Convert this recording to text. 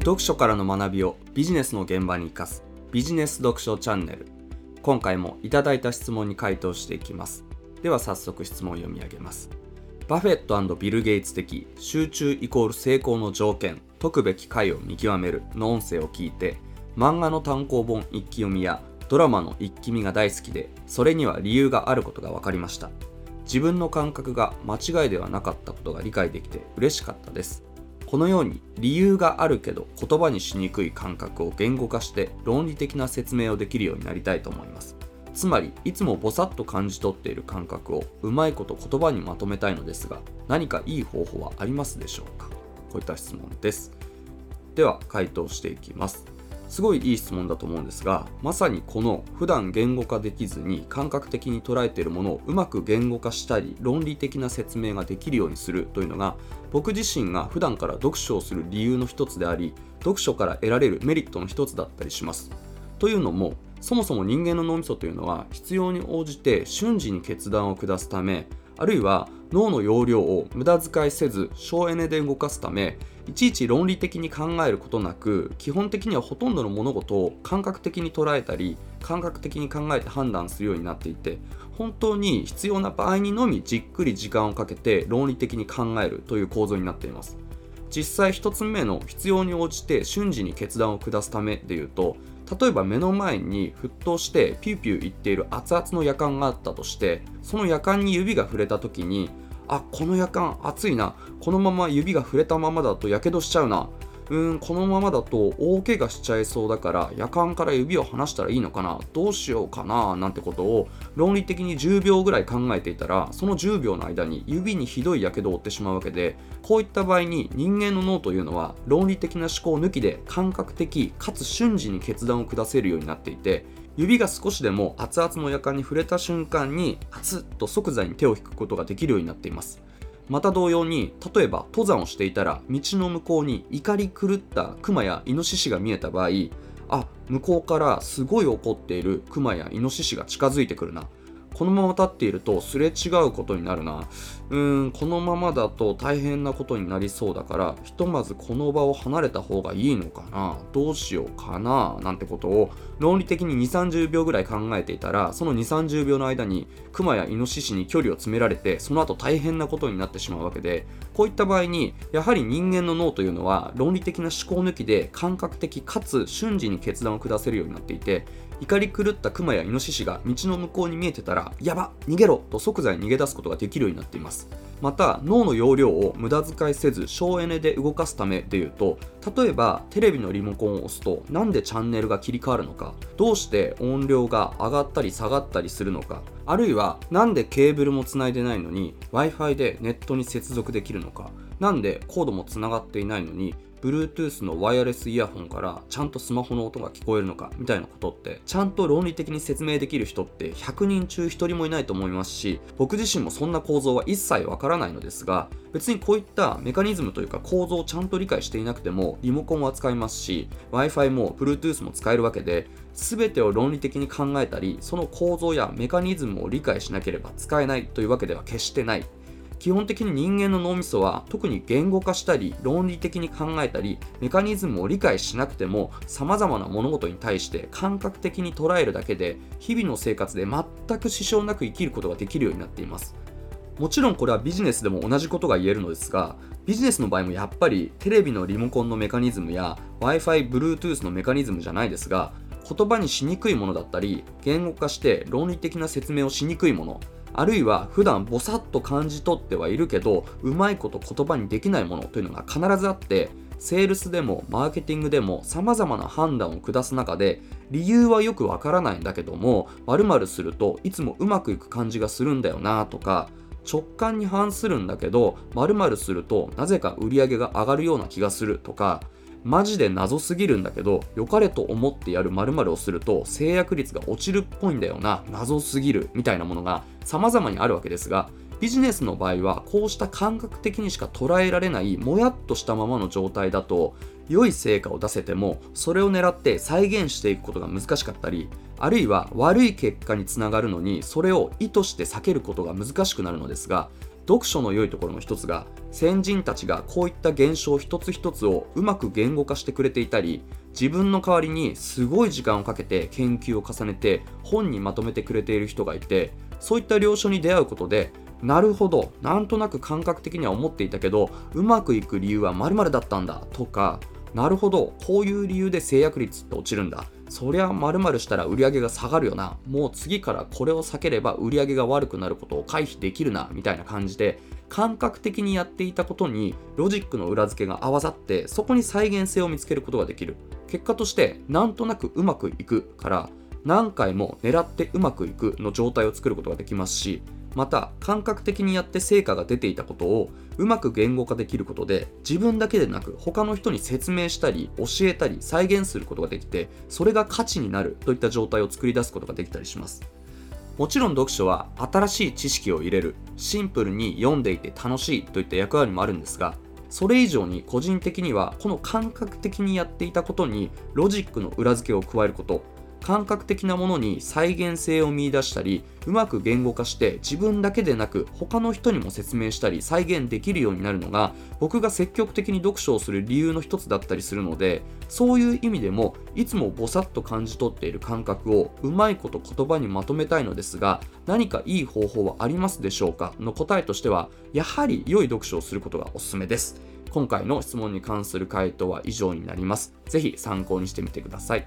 読書からの学びをビジネスの現場に生かすビジネス読書チャンネル今回もいただいた質問に回答していきますでは早速質問を読み上げますバフェットビル・ゲイツ的集中イコール成功の条件解くべき回を見極めるの音声を聞いて漫画の単行本一気読みやドラマの一気見が大好きでそれには理由があることが分かりました自分の感覚が間違いではなかったことが理解できて嬉しかったですこのように理由があるけど言葉にしにくい感覚を言語化して論理的な説明をできるようになりたいと思います。つまりいつもぼさっと感じ取っている感覚をうまいこと言葉にまとめたいのですが何かいい方法はありますでしょうか？こういった質問です。では回答していきます。すごいいい質問だと思うんですがまさにこの普段言語化できずに感覚的に捉えているものをうまく言語化したり論理的な説明ができるようにするというのが僕自身が普段から読書をする理由の一つであり読書から得られるメリットの一つだったりします。というのもそもそも人間の脳みそというのは必要に応じて瞬時に決断を下すためあるいは脳の容量を無駄遣いせず省エネで動かすためいちいち論理的に考えることなく基本的にはほとんどの物事を感覚的に捉えたり感覚的に考えて判断するようになっていて本当に必要な場合にのみじっくり時間をかけて論理的に考えるという構造になっています。実際1つ目の必要に応じて瞬時に決断を下すためでいうと例えば目の前に沸騰してピューピューいっている熱々のやかんがあったとしてその夜間に指が触れた時にあこの夜間熱いなこのまま指が触れたままだとやけどしちゃうなうんこのままだと大怪我しちゃいそうだから夜間から指を離したらいいのかなどうしようかななんてことを論理的に10秒ぐらい考えていたらその10秒の間に指にひどいやけどを負ってしまうわけでこういった場合に人間の脳というのは論理的な思考抜きで感覚的かつ瞬時に決断を下せるようになっていて指が少しでも熱々の夜間に触れた瞬間に熱っと即座に手を引くことができるようになっています。また同様に例えば登山をしていたら道の向こうに怒り狂ったクマやイノシシが見えた場合あ向こうからすごい怒っているクマやイノシシが近づいてくるな。このまま立っているとすれ違うことになるな。うーんこのままだと大変なことになりそうだからひとまずこの場を離れた方がいいのかな。どうしようかななんてことを論理的に2 3 0秒ぐらい考えていたらその2 3 0秒の間にクマやイノシシに距離を詰められてその後大変なことになってしまうわけでこういった場合にやはり人間の脳というのは論理的な思考抜きで感覚的かつ瞬時に決断を下せるようになっていて怒り狂ったクマやイノシシが道の向こうに見えてたらやば逃げろと即座に逃げ出すことができるようになっています。また脳の容量を無駄遣いせず省エネで動かすためでいうと例えばテレビのリモコンを押すとなんでチャンネルが切り替わるのかどうして音量が上がったり下がったりするのかあるいはなんでケーブルもつないでないのに w i f i でネットに接続できるのかなんでコードもつながっていないのに Bluetooth のワイヤレスイヤホンからちゃんとスマホの音が聞こえるのかみたいなことってちゃんと論理的に説明できる人って100人中1人もいないと思いますし僕自身もそんな構造は一切わからないのですが別にこういったメカニズムというか構造をちゃんと理解していなくてもリモコンは使いますし Wi-Fi も Bluetooth も使えるわけで全てを論理的に考えたりその構造やメカニズムを理解しなければ使えないというわけでは決してない。基本的に人間の脳みそは特に言語化したり論理的に考えたりメカニズムを理解しなくても様々な物事に対して感覚的に捉えるだけで日々の生活で全く支障なく生きることができるようになっています。もちろんこれはビジネスでも同じことが言えるのですがビジネスの場合もやっぱりテレビのリモコンのメカニズムや Wi-Fi、Bluetooth のメカニズムじゃないですが言葉にしにくいものだったり言語化して論理的な説明をしにくいものあるいは普段ぼさっと感じ取ってはいるけどうまいこと言葉にできないものというのが必ずあってセールスでもマーケティングでも様々な判断を下す中で理由はよくわからないんだけども〇〇するといつもうまくいく感じがするんだよなとか直感に反するんだけど〇〇するとなぜか売り上げが上がるような気がするとかマジで謎すぎるんだけど良かれと思ってやる〇〇をすると制約率が落ちるっぽいんだよな。謎すぎるみたいなものが様々にあるわけですがビジネスの場合はこうした感覚的にしか捉えられないもやっとしたままの状態だと良い成果を出せてもそれを狙って再現していくことが難しかったりあるいは悪い結果につながるのにそれを意図して避けることが難しくなるのですが読書の良いところの一つが先人たちがこういった現象一つ一つをうまく言語化してくれていたり自分の代わりにすごい時間をかけて研究を重ねて本にまとめてくれている人がいてそういった領書に出会うことでなるほどなんとなく感覚的には思っていたけどうまくいく理由は〇〇だったんだとかなるほどこういう理由で制約率って落ちるんだそりゃ〇〇したら売り上げが下がるよな。もう次からこれを避ければ売り上げが悪くなることを回避できるな。みたいな感じで感覚的にやっていたことにロジックの裏付けが合わさってそこに再現性を見つけることができる。結果としてなんとなくうまくいくから何回も狙ってうまくいくの状態を作ることができますしまた感覚的にやって成果が出ていたことをうまく言語化できることで自分だけでなく他の人に説明したり教えたり再現することができてそれが価値になるといった状態を作り出すことができたりします。もちろん読書は新しい知識を入れるシンプルに読んでいて楽しいといった役割もあるんですがそれ以上に個人的にはこの感覚的にやっていたことにロジックの裏付けを加えること感覚的なものに再現性を見出したりうまく言語化して自分だけでなく他の人にも説明したり再現できるようになるのが僕が積極的に読書をする理由の一つだったりするのでそういう意味でもいつもぼさっと感じ取っている感覚をうまいこと言葉にまとめたいのですが何かいい方法はありますでしょうか？の答えとしてはやはり良い読書をすることがおすすめです今回の質問に関する回答は以上になります。ぜひ参考にしてみてください。